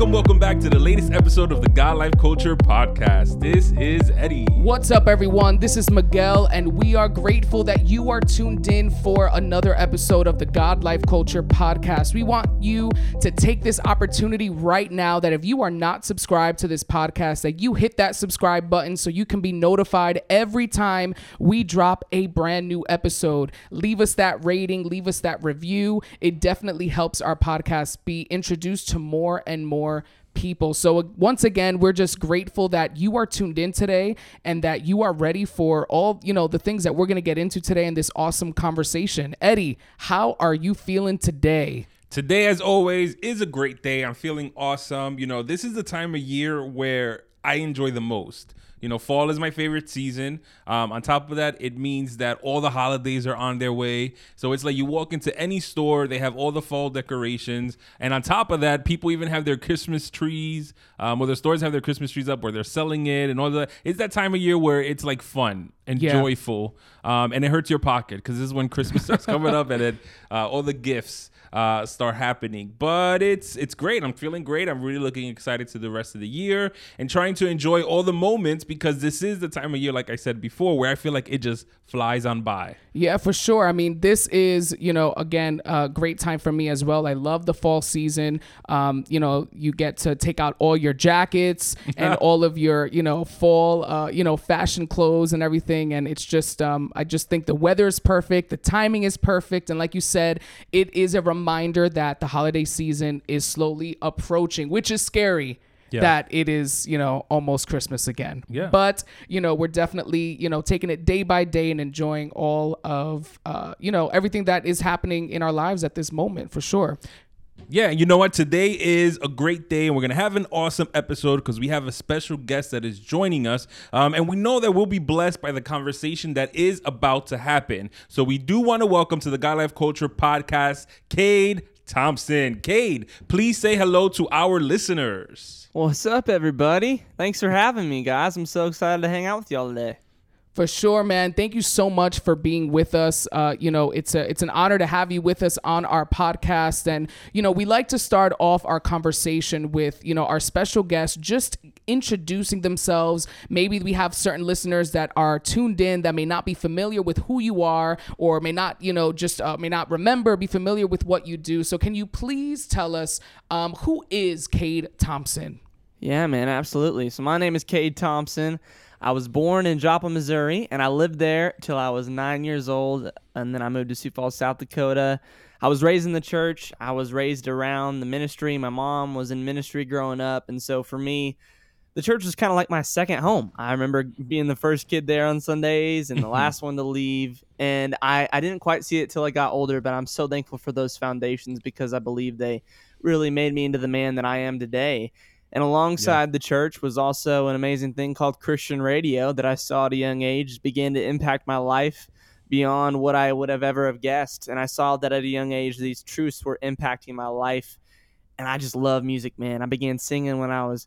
Welcome, welcome back to the latest episode of the God Life Culture podcast. This is Eddie. What's up, everyone? This is Miguel, and we are grateful that you are tuned in for another episode of the God Life Culture podcast. We want you to take this opportunity right now that if you are not subscribed to this podcast, that you hit that subscribe button so you can be notified every time we drop a brand new episode. Leave us that rating, leave us that review. It definitely helps our podcast be introduced to more and more people. So, once again, we're just grateful that you are tuned in today and that you are ready for all, you know, the things that we're going to get into today in this awesome conversation. Eddie, how are you feeling today? Today, as always, is a great day. I'm feeling awesome. You know, this is the time of year where I enjoy the most. You know, fall is my favorite season. Um, on top of that, it means that all the holidays are on their way. So it's like you walk into any store, they have all the fall decorations. And on top of that, people even have their Christmas trees, um, or the stores have their Christmas trees up where they're selling it and all that. It's that time of year where it's like fun and Yeah. joyful. Um, and it hurts your pocket because this is when Christmas starts coming up and then uh, all the gifts uh, start happening. But it's it's great. I'm feeling great. I'm really looking excited to the rest of the year and trying to enjoy all the moments because this is the time of year, like I said before, where I feel like it just flies on by. Yeah, for sure. I mean, this is, you know, again, a great time for me as well. I love the fall season. Um, you know, you get to take out all your jackets and all of your, you know, fall, uh, you know, fashion clothes and everything. And it's just, um, I just think the weather is perfect, the timing is perfect, and like you said, it is a reminder that the holiday season is slowly approaching, which is scary. Yeah. That it is, you know, almost Christmas again. Yeah. But, you know, we're definitely, you know, taking it day by day and enjoying all of, uh, you know, everything that is happening in our lives at this moment for sure. Yeah, you know what? Today is a great day, and we're gonna have an awesome episode because we have a special guest that is joining us, um, and we know that we'll be blessed by the conversation that is about to happen. So we do want to welcome to the God Life Culture podcast, Cade Thompson. Cade, please say hello to our listeners. What's up, everybody? Thanks for having me, guys. I'm so excited to hang out with y'all today. For sure, man. Thank you so much for being with us. Uh, you know, it's a it's an honor to have you with us on our podcast. And you know, we like to start off our conversation with you know our special guest just introducing themselves. Maybe we have certain listeners that are tuned in that may not be familiar with who you are, or may not you know just uh, may not remember, be familiar with what you do. So, can you please tell us um, who is Cade Thompson? Yeah, man, absolutely. So my name is Cade Thompson. I was born in Joplin, Missouri, and I lived there till I was nine years old, and then I moved to Sioux Falls, South Dakota. I was raised in the church. I was raised around the ministry. My mom was in ministry growing up, and so for me, the church was kind of like my second home. I remember being the first kid there on Sundays and the mm-hmm. last one to leave. And I, I didn't quite see it till I got older, but I'm so thankful for those foundations because I believe they really made me into the man that I am today. And alongside the church was also an amazing thing called Christian radio that I saw at a young age began to impact my life beyond what I would have ever have guessed. And I saw that at a young age these truths were impacting my life. And I just love music, man. I began singing when I was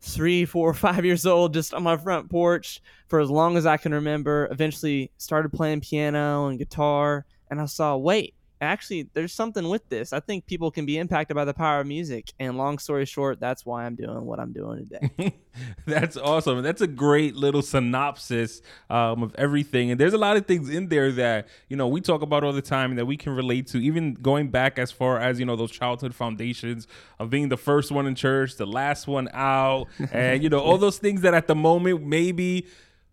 three, four, five years old, just on my front porch for as long as I can remember. Eventually started playing piano and guitar, and I saw, wait, actually, there's something with this. I think people can be impacted by the power of music. And long story short, that's why I'm doing what I'm doing today. That's awesome. That's a great little synopsis um, of everything. And there's a lot of things in there that, you know, we talk about all the time that we can relate to, even going back as far as, you know, those childhood foundations of being the first one in church, the last one out, and, you know, all those things that at the moment maybe.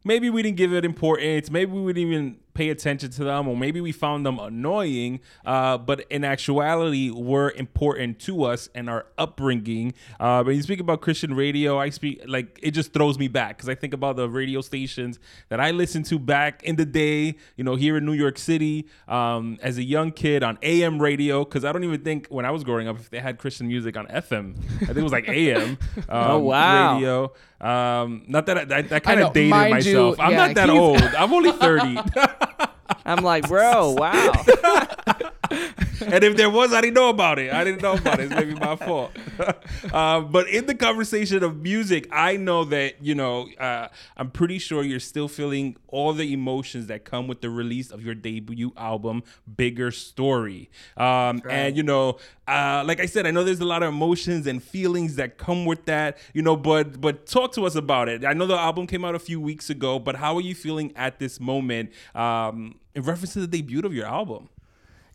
Maybe we didn't give it importance. Maybe we wouldn't even pay attention to them, or maybe we found them annoying. Uh, but in actuality, were important to us and our upbringing. Uh, when you speak about Christian radio, I speak like it just throws me back because I think about the radio stations that I listened to back in the day. You know, here in New York City, um, as a young kid on AM radio. Because I don't even think when I was growing up if they had Christian music on FM. I think it was like AM. Um, Oh, wow. Radio. Um, not that I, I, I I kind of dated mind you, myself. I'm yeah, not that old. I'm only 30. I'm like, bro, wow. and if there was, I didn't know about it. I didn't know about it. It's maybe my fault. uh, but in the conversation of music, I know that you know. Uh, I'm pretty sure you're still feeling all the emotions that come with the release of your debut album, Bigger Story. Um, right. And you know, uh, like I said, I know there's a lot of emotions and feelings that come with that. You know, but but talk to us about it. I know the album came out a few weeks ago, but how are you feeling at this moment um, in reference to the debut of your album?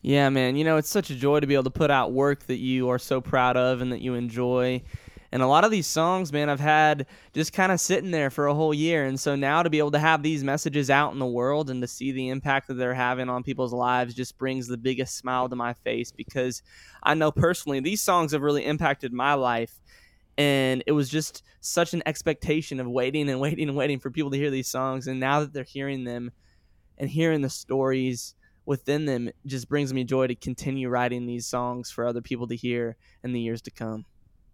Yeah, man. You know, it's such a joy to be able to put out work that you are so proud of and that you enjoy. And a lot of these songs, man, I've had just kind of sitting there for a whole year. And so now to be able to have these messages out in the world and to see the impact that they're having on people's lives just brings the biggest smile to my face because I know personally these songs have really impacted my life. And it was just such an expectation of waiting and waiting and waiting for people to hear these songs. And now that they're hearing them and hearing the stories, within them just brings me joy to continue writing these songs for other people to hear in the years to come.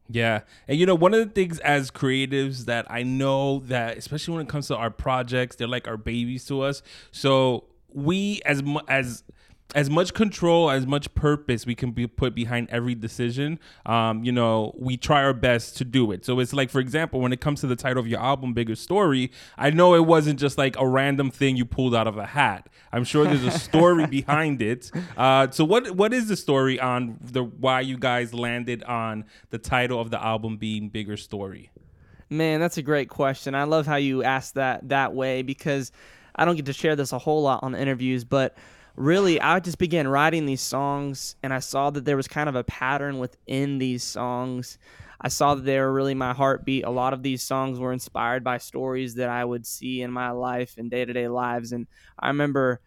Yeah. And you know, one of the things as creatives that I know that especially when it comes to our projects, they're like our babies to us. So we as as as much control, as much purpose we can be put behind every decision, um, you know, we try our best to do it. So it's like, for example, when it comes to the title of your album, Bigger Story, I know it wasn't just like a random thing you pulled out of a hat. I'm sure there's a story behind it. Uh, so what what is the story on the why you guys landed on the title of the album being Bigger Story? Man, that's a great question. I love how you ask that that way because I don't get to share this a whole lot on interviews, but really I just began writing these songs and I saw that there was kind of a pattern within these songs. I saw that they were really my heartbeat. A lot of these songs were inspired by stories that I would see in my life and day to day lives. And I remember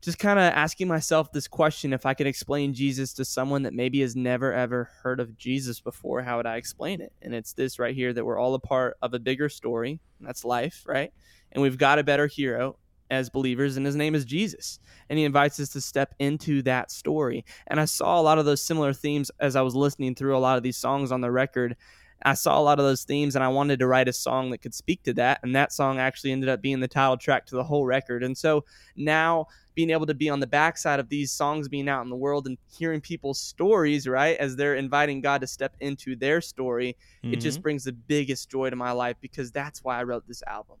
just kind of asking myself this question if I could explain Jesus to someone that maybe has never ever heard of Jesus before, how would I explain it? And it's this right here that we're all a part of a bigger story, that's life, right? And we've got a better hero, as believers, and his name is Jesus. And he invites us to step into that story. And I saw a lot of those similar themes as I was listening through a lot of these songs on the record. I saw a lot of those themes, and I wanted to write a song that could speak to that. And that song actually ended up being the title track to the whole record. And so now being able to be on the backside of these songs being out in the world and hearing people's stories, right, as they're inviting God to step into their story, mm-hmm. it just mm-hmm. brings the biggest joy to my life because that's why I wrote this album.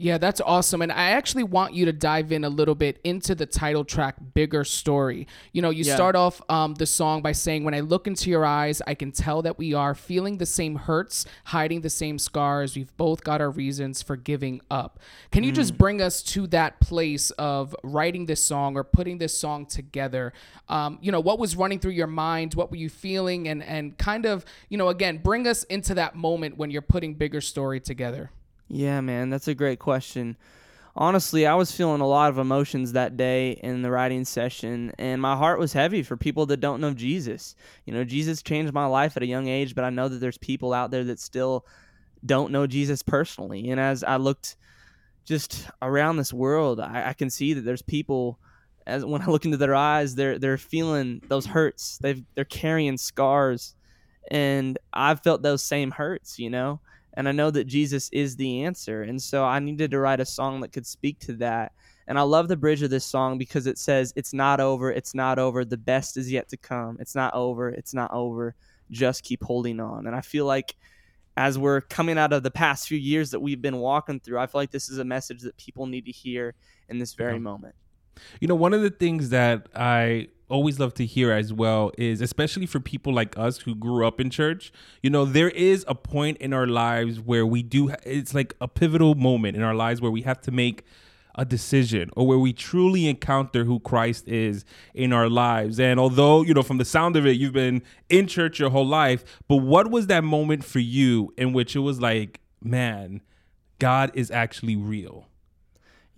Yeah, that's awesome. And I actually want you to dive in a little bit into the title track, Bigger Story. You know, you yeah. start off um, the song by saying, When I look into your eyes, I can tell that we are feeling the same hurts, hiding the same scars. We've both got our reasons for giving up. Can you mm. just bring us to that place of writing this song or putting this song together? Um, you know, what was running through your mind? What were you feeling? And, and kind of, you know, again, bring us into that moment when you're putting Bigger Story together. Yeah, man, that's a great question. Honestly, I was feeling a lot of emotions that day in the writing session, and my heart was heavy for people that don't know Jesus. You know, Jesus changed my life at a young age, but I know that there's people out there that still don't know Jesus personally. And as I looked just around this world, I, I can see that there's people as when I look into their eyes, they're they're feeling those hurts. They've they're carrying scars, and I've felt those same hurts. You know, and I know that Jesus is the answer. And so I needed to write a song that could speak to that. And I love the bridge of this song because it says, It's not over, it's not over, the best is yet to come. It's not over, it's not over. Just keep holding on. And I feel like as we're coming out of the past few years that we've been walking through, I feel like this is a message that people need to hear in this very yeah. moment. You know, one of the things that I always love to hear as well is especially for people like us who grew up in church you know there is a point in our lives where we do it's like a pivotal moment in our lives where we have to make a decision or where we truly encounter who Christ is in our lives. And although, you know, from the sound of it, you've been in church your whole life, but what was that moment for you in which it was like, man, God is actually real?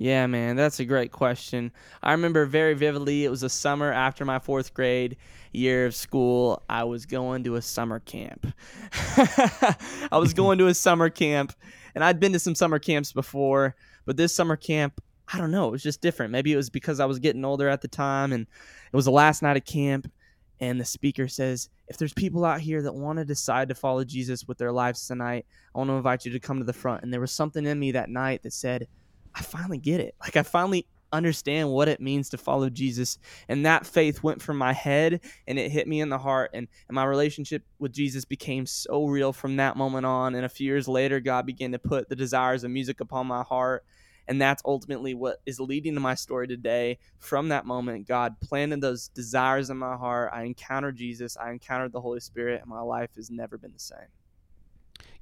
Yeah, man, that's a great question. I remember very vividly, it was a summer after my fourth grade year of school. I was going to a summer camp. I was going to a summer camp, and I'd been to some summer camps before, but this summer camp, I don't know, it was just different. Maybe it was because I was getting older at the time, and it was the last night of camp. And the speaker says, if there's people out here that want to decide to follow Jesus with their lives tonight, I want to invite you to come to the front. And there was something in me that night that said, I finally get it. Like I finally understand what it means to follow Jesus. And that faith went from my head and it hit me in the heart. And, and my relationship with Jesus became so real from that moment on. And a few years later, God began to put the desires of music upon my heart. And that's ultimately what is leading to my story today. From that moment, God planted those desires in my heart. I encountered Jesus, I encountered the Holy Spirit, and my life has never been the same.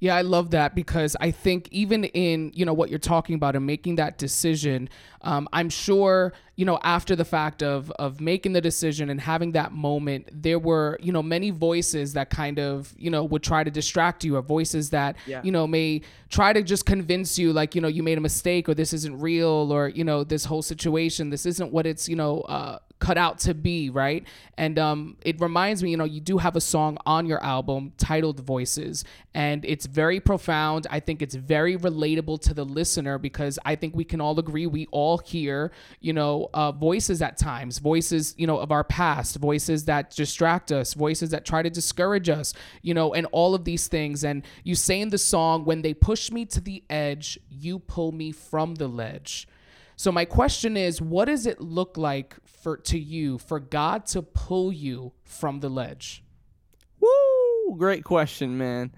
Yeah, I love that because I think even in you know what you're talking about and making that decision, um, I'm sure you know after the fact of of making the decision and having that moment, there were you know many voices that kind of you know would try to distract you, or voices that Yeah. you know may try to just convince you like you know you made a mistake or this isn't real or you know this whole situation this isn't what it's you know uh, cut out to be, right? And um, it reminds me, you know, you do have a song on your album titled Voices, and it's very profound. I think it's very relatable to the listener because I think we can all agree we all hear, you know, uh, voices at times, voices, you know, of our past, voices that distract us, voices that try to discourage us, you know, and all of these things. And you say in the song, when they push me to the edge, you pull me from the ledge. So my question is, what does it look like for to you for God to pull you from the ledge? Woo! Great question, man.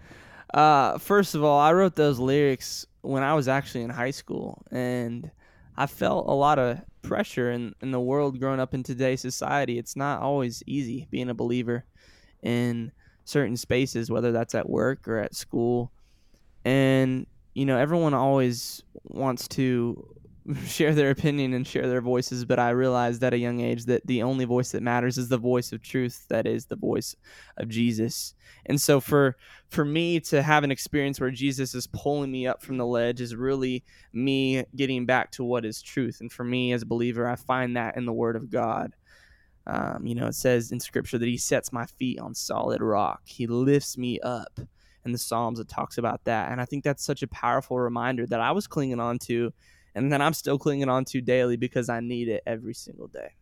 Uh, first of all, I wrote those lyrics when I was actually in high school, and I felt a lot of pressure in, in the world growing up in today's society. It's not always easy being a believer in certain spaces, whether that's at work or at school. And, you know, everyone always wants to share their opinion and share their voices, but I realized at a young age that the only voice that matters is the voice of truth, that is the voice of Jesus. And so for for me to have an experience where Jesus is pulling me up from the ledge is really me getting back to what is truth. And for me as a believer, I find that in the Word of God. Um, you know, it says in Scripture that He sets my feet on solid rock. He lifts me up. In the Psalms, it talks about that, and I think that's such a powerful reminder that I was clinging on to, and then I'm still clinging on to daily because I need it every single day.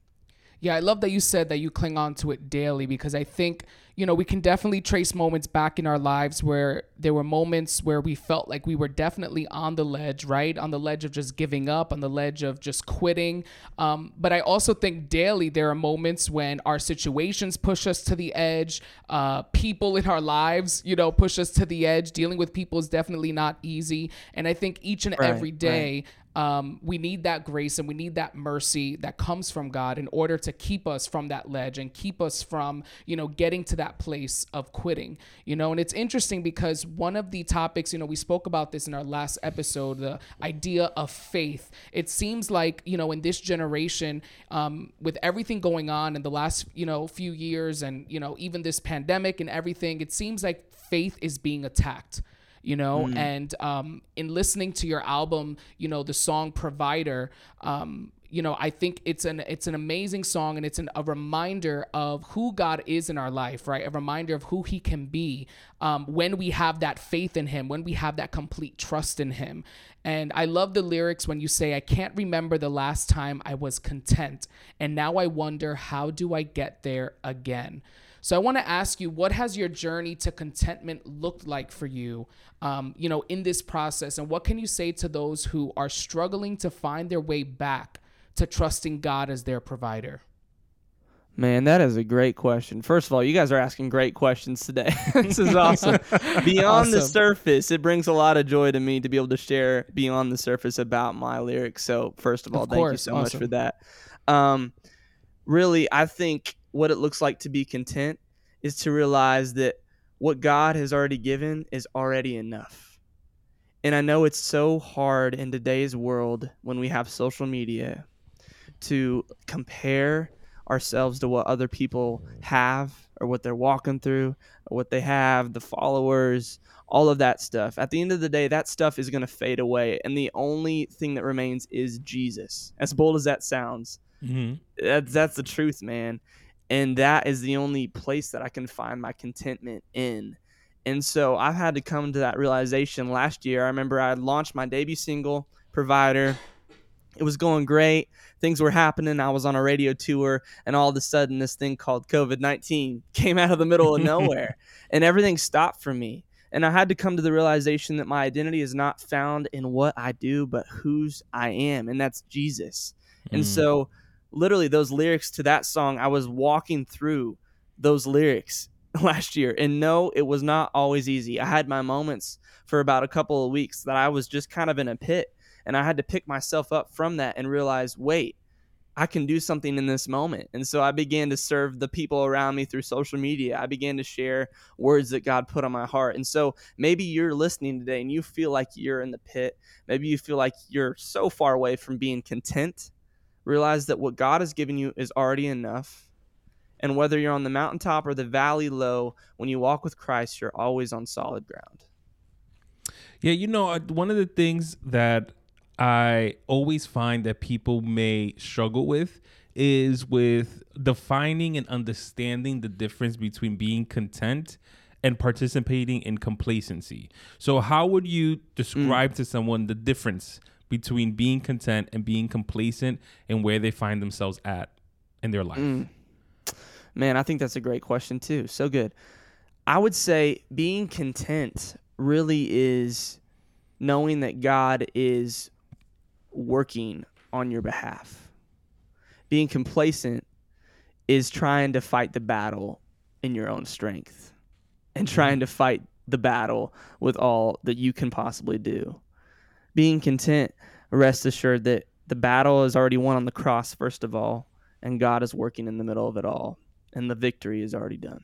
Yeah, I love that you said that you cling on to it daily because I think, you know, we can definitely trace moments back in our lives where there were moments where we felt like we were definitely on the ledge, right? On the ledge of just giving up, on the ledge of just quitting. Um, but I also think daily there are moments when our situations push us to the edge. Uh, people in our lives, you know, push us to the edge. Dealing with people is definitely not easy. And I think each and Right, every day, um, we need that grace and we need that mercy that comes from God in order to keep us from that ledge and keep us from, you know, getting to that place of quitting, you know. And it's interesting because one of the topics, you know, we spoke about this in our last episode, the idea of faith. It seems like, you know, in this generation, um, with everything going on in the last, you know, few years and, you know, even this pandemic and everything, it seems like faith is being attacked you know and um, in listening to your album you know the song provider um, you know i think it's an it's an amazing song and it's an, a reminder of who god is in our life right? A reminder of who he can be um, when we have that faith in him when we have that complete trust in him. And i love the lyrics when you say i can't remember the last time i was content and now i wonder how do i get there again so I want to ask you, what has your journey to contentment looked like for you, um, you know, in this process, and what can you say to those who are struggling to find their way back to trusting God as their provider? Man, that is a great question. First of all, you guys are asking great questions today. this is awesome. beyond the surface, it brings a lot of joy to me to be able to share beyond the surface about my lyrics. So, first of all, Of thank you so much for that. Um, really, I think what it looks like to be content is to realize that what God has already given is already enough. And I know it's so hard in today's world when we have social media to compare ourselves to what other people have or what they're walking through or what they have, the followers, all of that stuff. At the end of the day, that stuff is going to fade away. And the only thing that remains is Jesus. As bold as that sounds, Mm-hmm. that's, that's the truth, man. And that is the only place that I can find my contentment in. And so I've had to come to that realization last year. I remember I launched my debut single, Provider. It was going great. Things were happening. I was on a radio tour, and all of a sudden, this thing called COVID 19 came out of the middle of nowhere, and everything stopped for me. And I had to come to the realization that my identity is not found in what I do, but whose I am, and that's Jesus. And mm. so, literally, those lyrics to that song, I was walking through those lyrics last year. And no, it was not always easy. I had my moments for about a couple of weeks that I was just kind of in a pit. And I had to pick myself up from that and realize, wait, I can do something in this moment. And so I began to serve the people around me through social media. I began to share words that God put on my heart. And so maybe you're listening today and you feel like you're in the pit. Maybe you feel like you're so far away from being content. Realize that what God has given you is already enough. And whether you're on the mountaintop or the valley low, when you walk with Christ, you're always on solid ground. Yeah, you know, one of the things that I always find that people may struggle with is with defining and understanding the difference between being content and participating in complacency. So, how would you describe mm. to someone the difference between being content and being complacent and where they find themselves at in their life? Mm. Man, I think that's a great question, too. So good. I would say being content really is knowing that God is working on your behalf. Being complacent is trying to fight the battle in your own strength and trying to fight the battle with all that you can possibly do. Being content, rest assured that the battle is already won on the cross, first of all, and God is working in the middle of it all, and the victory is already done.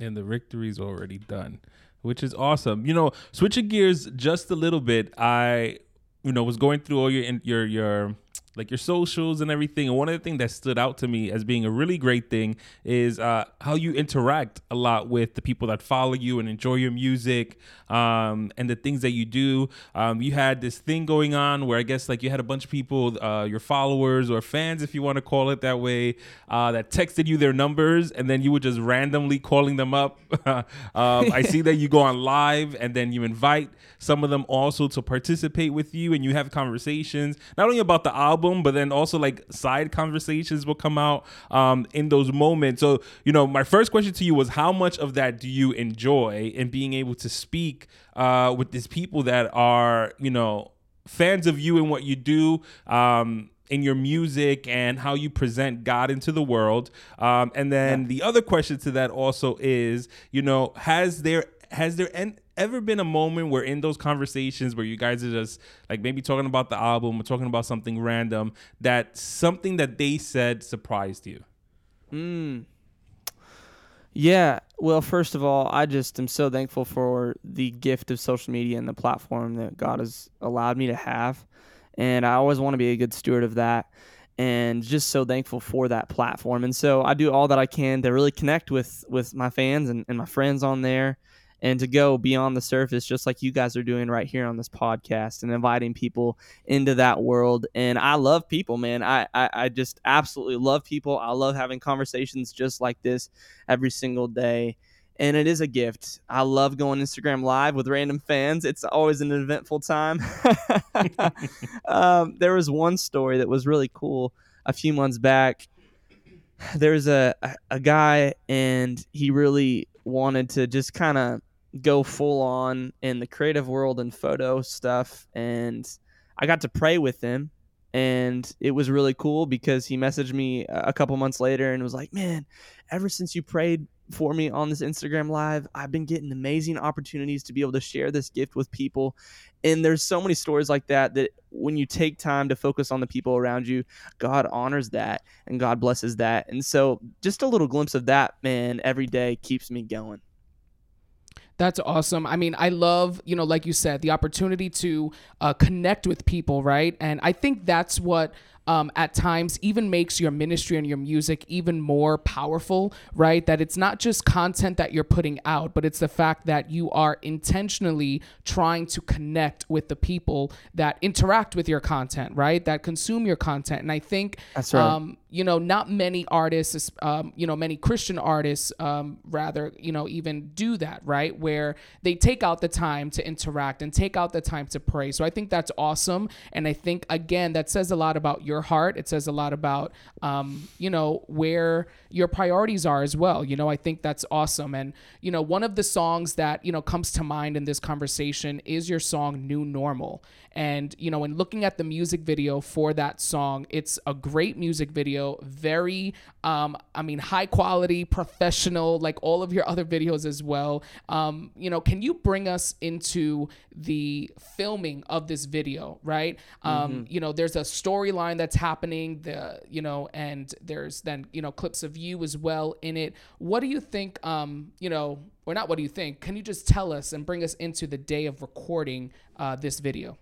And the victory is already done, which is awesome. You know, switching gears just a little bit, I you know was going through all your your your like your socials and everything. And one of the things that stood out to me as being a really great thing is uh, how you interact a lot with the people that follow you and enjoy your music um, and the things that you do. Um, you had this thing going on where I guess like you had a bunch of people, uh, your followers or fans, if you want to call it that way, uh, that texted you their numbers and then you were just randomly calling them up. um, I see that you go on live and then you invite some of them also to participate with you and you have conversations not only about the album album, but then also like side conversations will come out um, in those moments. So, you know, my first question to you was how much of that do you enjoy in being able to speak uh, with these people that are, you know, fans of you and what you do? Um, in your music and how you present God into the world. Um, and then yeah. the other question to that also is, you know, has there has there en- ever been a moment where in those conversations where you guys are just like maybe talking about the album or talking about something random that something that they said surprised you? Hmm. Yeah. Well, first of all, I just am so thankful for the gift of social media and the platform that God has allowed me to have. And I always want to be a good steward of that and just so thankful for that platform. And so I do all that I can to really connect with with my fans and, and my friends on there and to go beyond the surface, just like you guys are doing right here on this podcast and inviting people into that world. And I love people, man. I, I, I just absolutely love people. I love having conversations just like this every single day and it is a gift. I love going Instagram live with random fans. It's always an eventful time. um, there was one story that was really cool a few months back. There's a, a, a guy, and he really wanted to just kind of go full on in the creative world and photo stuff. And I got to pray with him. And it was really cool because he messaged me a couple months later and was like, Man, ever since you prayed for me on this Instagram live, I've been getting amazing opportunities to be able to share this gift with people. And there's so many stories like that that when you take time to focus on the people around you, God honors that and God blesses that. And so just a little glimpse of that, man, every day keeps me going. That's awesome. I mean, I love, you know, like you said, the opportunity to uh, connect with people, right? And I think that's what um, at times even makes your ministry and your music even more powerful, right? That it's not just content that you're putting out, but it's the fact that you are intentionally trying to connect with the people that interact with your content, right? That consume your content. And I think that's right. Um, you know, not many artists, um, you know, many Christian artists, um, rather, you know, even do that, right? Where they take out the time to interact and take out the time to pray. So I think that's awesome. And I think, again, that says a lot about your your heart. It says a lot about, um, you know, where your priorities are as well. You know, I think that's awesome. And, you know, one of the songs that, you know, comes to mind in this conversation is your song New Normal. And, you know, in looking at the music video for that song, it's a great music video, very, um, I mean, high quality, professional, like all of your other videos as well. Um, you know, can you bring us into the filming of this video, right? Um, you know, there's a storyline that's happening, the, you know, and there's then, you know, clips of you as well in it. What do you think, um, you know, or not what do you think? Can you just tell us and bring us into the day of recording uh, this video?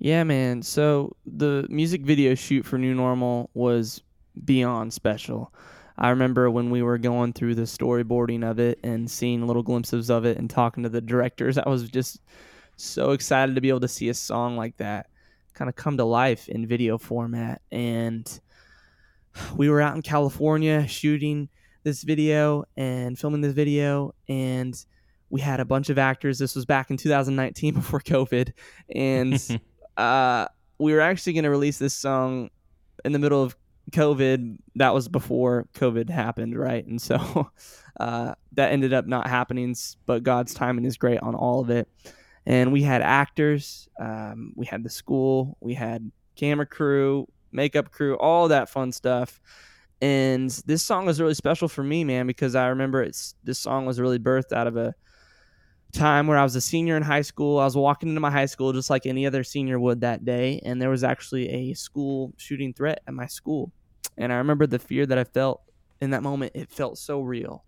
Yeah, man. So the music video shoot for New Normal was beyond special. I remember when we were going through the storyboarding of it and seeing little glimpses of it and talking to the directors. I was just so excited to be able to see a song like that kind of come to life in video format. And we were out in California shooting this video and filming this video and we had a bunch of actors. This was back in 2019 before COVID. And uh, we were actually going to release this song in the middle of COVID. That was before COVID happened, right? And so uh, that ended up not happening, but God's timing is great on all of it. And we had actors, um, we had the school, we had camera crew, makeup crew, all that fun stuff. And this song was really special for me, man, because I remember it's this song was really birthed out of a time where I was a senior in high school. I was walking into my high school just like any other senior would that day, and there was actually a school shooting threat at my school. And I remember the fear that I felt in that moment. It felt so real.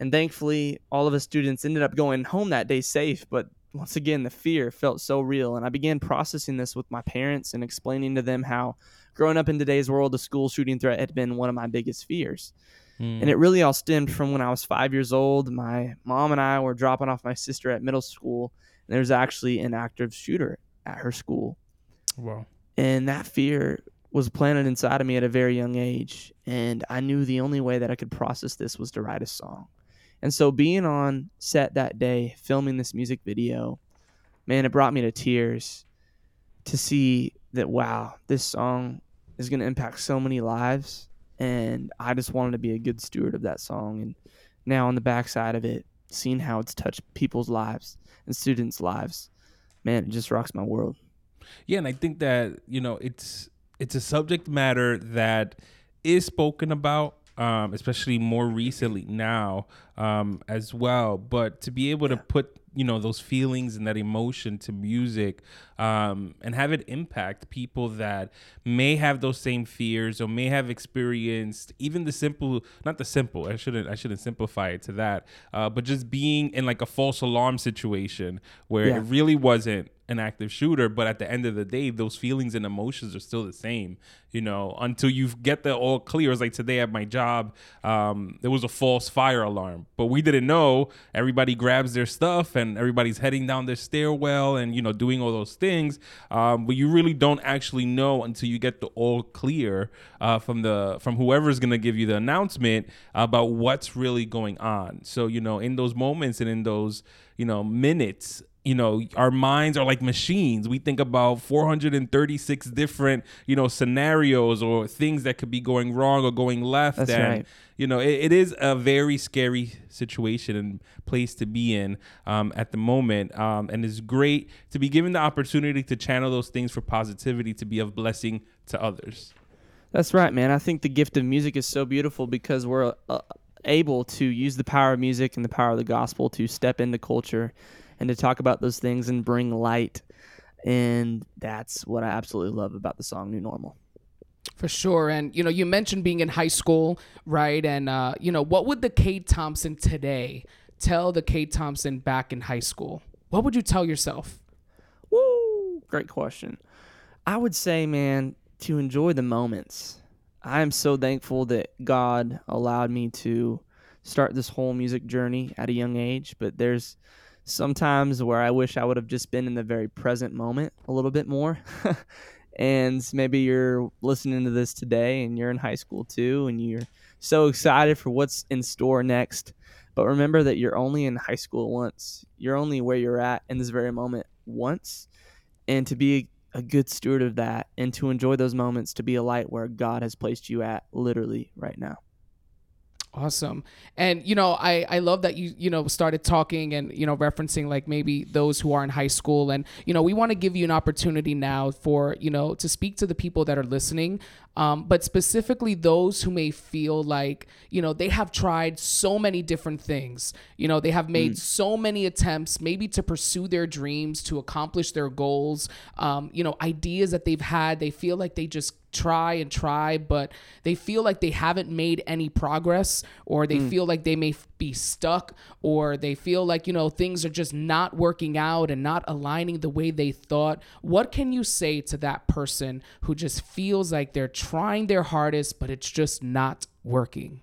And thankfully, all of us students ended up going home that day safe, but once again, the fear felt so real. And I began processing this with my parents and explaining to them how growing up in today's world, the school shooting threat had been one of my biggest fears. Hmm. And it really all stemmed from when I was five years old. My mom and I were dropping off my sister at middle school, and there was actually an active shooter at her school. Wow. And that fear was planted inside of me at a very young age. And I knew the only way that I could process this was to write a song. And so being on set that day, filming this music video, man, it brought me to tears to see that, wow, this song is going to impact so many lives. And I just wanted to be a good steward of that song. And now on the backside of it, seeing how it's touched people's lives and students' lives, man, it just rocks my world. Yeah, and I think that you know it's it's a subject matter that is spoken about, um, especially more recently now um, as well. But to be able to put you know those feelings and that emotion to music um, and have it impact people that may have those same fears or may have experienced even the simple not the simple i shouldn't i shouldn't simplify it to that uh, but just being in like a false alarm situation where Yeah. it really wasn't an active shooter but at the end of the day those feelings and emotions are still the same you know until you get the all clear it's like today at my job um, there was a false fire alarm but we didn't know. Everybody grabs their stuff and everybody's heading down their stairwell and you know doing all those things. Um, but you really don't actually know until you get the all clear uh, from the from whoever's going to give you the announcement about what's really going on. So you know in those moments and in those you know minutes you know our minds are like machines we think about 436 different you know scenarios or things that could be going wrong or going left That's and right. you know it, it is a very scary situation and place to be in um, at the moment um, and it's great to be given the opportunity to channel those things for positivity to be of blessing to others That's right, man. I think the gift of music is so beautiful because we're uh, able to use the power of music and the power of the gospel to step into culture and to talk about those things and bring light. And that's what I absolutely love about the song New Normal. For sure. And, you know, you mentioned being in high school, right? And, uh, you know, what would the Cade Thompson today tell the Cade Thompson back in high school? What would you tell yourself? Woo! Great question. I would say, man, to enjoy the moments. I am so thankful that God allowed me to start this whole music journey at a young age, but there's sometimes where I wish I would have just been in the very present moment a little bit more. and maybe you're listening to this today and you're in high school too and you're so excited for what's in store next. But remember that you're only in high school once. You're only where you're at in this very moment once. And to be a good steward of that and to enjoy those moments to be a light where God has placed you at literally right now. Awesome. And you know, I I love that you you know started talking and you know referencing like maybe those who are in high school and you know, we want to give you an opportunity now for, you know, to speak to the people that are listening um, but specifically those who may feel like you know they have tried so many different things you know they have made mm. so many attempts maybe to pursue their dreams to accomplish their goals um, you know ideas that they've had they feel like they just try and try, but they feel like they haven't made any progress, or they mm. feel like they may be stuck, or they feel like, you know, things are just not working out and not aligning the way they thought. What can you say to that person who just feels like they're trying their hardest, but it's just not working?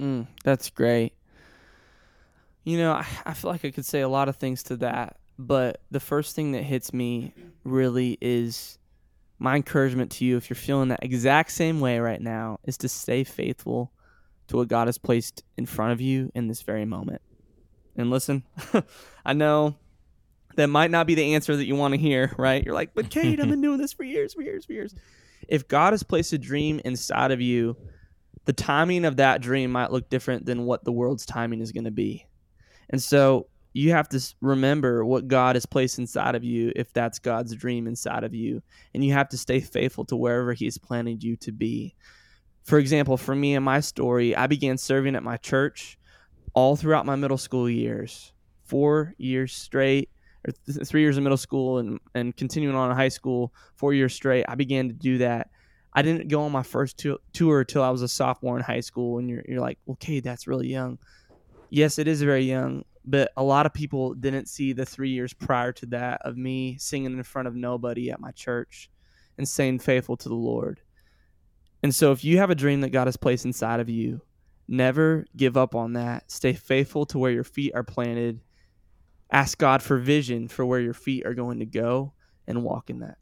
Mm, that's great. You know, I, I feel like I could say a lot of things to that, but the first thing that hits me really is my encouragement to you, if you're feeling that exact same way right now, is to stay faithful to what God has placed in front of you in this very moment. And listen, I know that might not be the answer that you want to hear, right? You're like, but Cade, I've been doing this for years, for years, for years. If God has placed a dream inside of you, the timing of that dream might look different than what the world's timing is going to be. And so you have to remember what God has placed inside of you if that's God's dream inside of you. And you have to stay faithful to wherever He's planted you to be. For example, for me and my story, I began serving at my church all throughout my middle school years, four years straight, or th- three years in middle school and, and continuing on in high school, four years straight. I began to do that. I didn't go on my first tour until I was a sophomore in high school. And you're, you're like, okay, that's really young. Yes, it is very young but a lot of people didn't see the three years prior to that of me singing in front of nobody at my church and staying faithful to the Lord. And so, if you have a dream that God has placed inside of you, never give up on that. Stay faithful to where your feet are planted. Ask God for vision for where your feet are going to go and walk in that.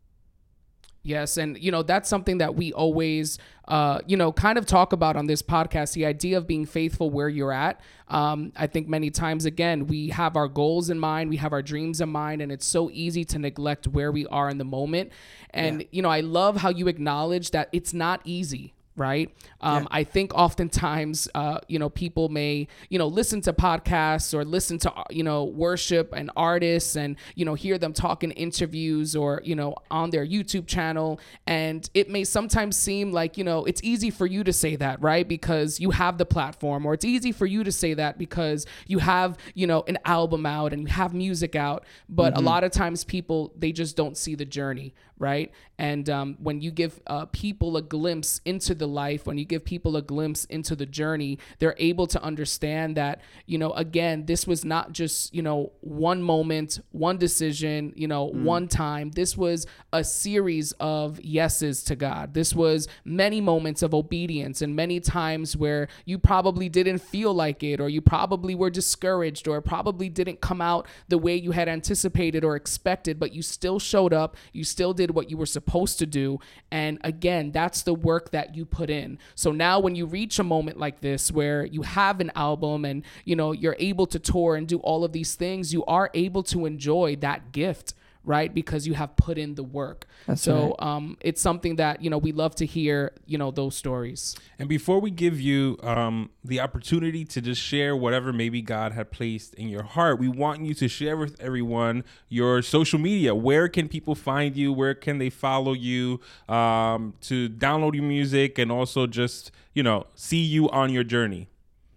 Yes, and you know that's something that we always, uh, you know, kind of talk about on this podcast. The idea of being faithful where you're at. Um, I think many times again we have our goals in mind, we have our dreams in mind, and it's so easy to neglect where we are in the moment. And yeah. you know, I love how you acknowledge that it's not easy right? Um, yeah. I think oftentimes, uh, you know, people may, you know, listen to podcasts or listen to, uh, you know, worship and artists and, you know, hear them talk in interviews or, you know, on their YouTube channel. And it may sometimes seem like, you know, it's easy for you to say that, right? Because you have the platform, or it's easy for you to say that because you have, you know, an album out and you have music out. But mm-hmm. a lot of times people, they just don't see the journey, right? And um, when you give uh, people a glimpse into the life, when you give people a glimpse into the journey, they're able to understand that, you know, again, this was not just, you know, one moment, one decision, you know, mm. one time. This was a series of yeses to God. This was many moments of obedience and many times where you probably didn't feel like it, or you probably were discouraged, or probably didn't come out the way you had anticipated or expected, but you still showed up. You still did what you were supposed to do. And again, that's the work that you put in. So now when you reach a moment like this where you have an album and you know you're able to tour and do all of these things, you are able to enjoy that gift right? Because you have put in the work. That's so right. um, it's something that you know we love to hear you know those stories. And before we give you um, the opportunity to just share whatever maybe god had placed in your heart we want you to share with everyone your social media. Where can people find you? Where can they follow you um, to download your music and also just you know see you on your journey?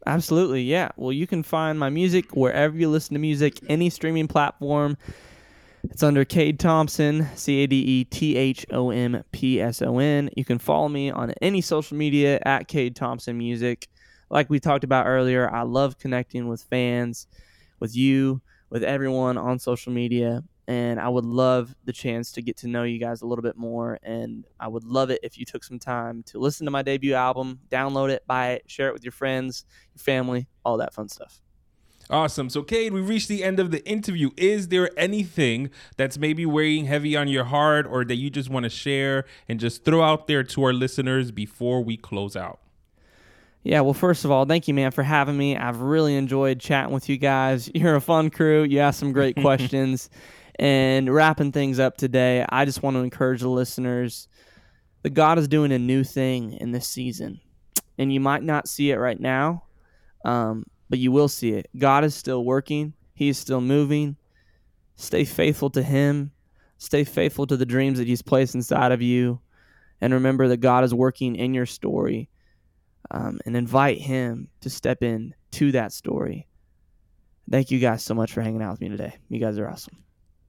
Absolutely yeah. Well you can find my music wherever you listen to music any streaming platform it's under Cade Thompson, C A D E T H O M P S O N. You can follow me on any social media at Cade Thompson Music. Like we talked about earlier, I love connecting with fans, with you, with everyone on social media. And I would love the chance to get to know you guys a little bit more. And I would love it if you took some time to listen to my debut album, download it, buy it, share it with your friends, your family, all that fun stuff. Awesome. So, Cade, we reached the end of the interview. Is there anything that's maybe weighing heavy on your heart or that you just want to share and just throw out there to our listeners before we close out? Yeah, well, first of all, thank you, man, for having me. I've really enjoyed chatting with you guys. You're a fun crew. You asked some great questions. And wrapping things up today, I just want to encourage the listeners that God is doing a new thing in this season. And you might not see it right now, um, but you will see it. God is still working, He is still moving. Stay faithful to Him, stay faithful to the dreams that He's placed inside of you. And remember that God is working in your story um, and invite Him to step in to that story. Thank you guys so much for hanging out with me today. You guys are awesome.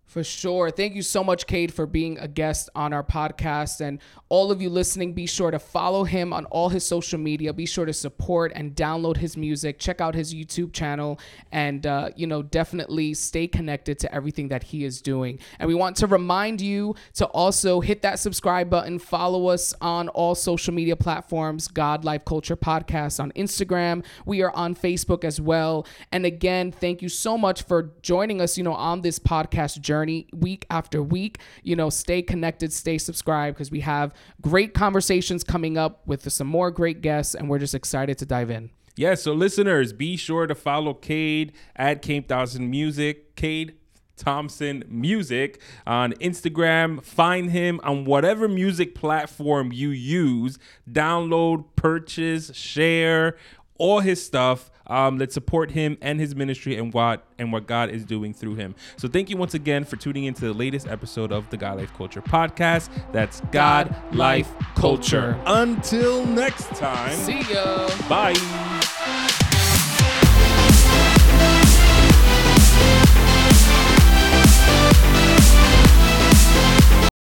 For sure. Thank you so much, Cade, for being a guest on our podcast. And all of you listening, be sure to follow him on all his social media. Be sure to support and download his music. Check out his YouTube channel and, uh, you know, definitely stay connected to everything that he is doing. And we want to remind you to also hit that subscribe button. Follow us on all social media platforms God Life Culture Podcast on Instagram. We are on Facebook as well. And again, thank you so much for joining us, you know, on this podcast journey journey week after week. You know, stay connected, stay subscribed because we have great conversations coming up with some more great guests, and we're just excited to dive in. Yeah, so listeners, be sure to follow Cade at Cade Thompson Music. Cade Thompson Music on Instagram. Find him on whatever music platform you use. Download, purchase, share all his stuff. Um, let's support him and his ministry and what and what God is doing through him. So thank you once again for tuning into the latest episode of the God Life Culture podcast. That's God, God Life Culture. Culture. Until next time. See ya. Bye.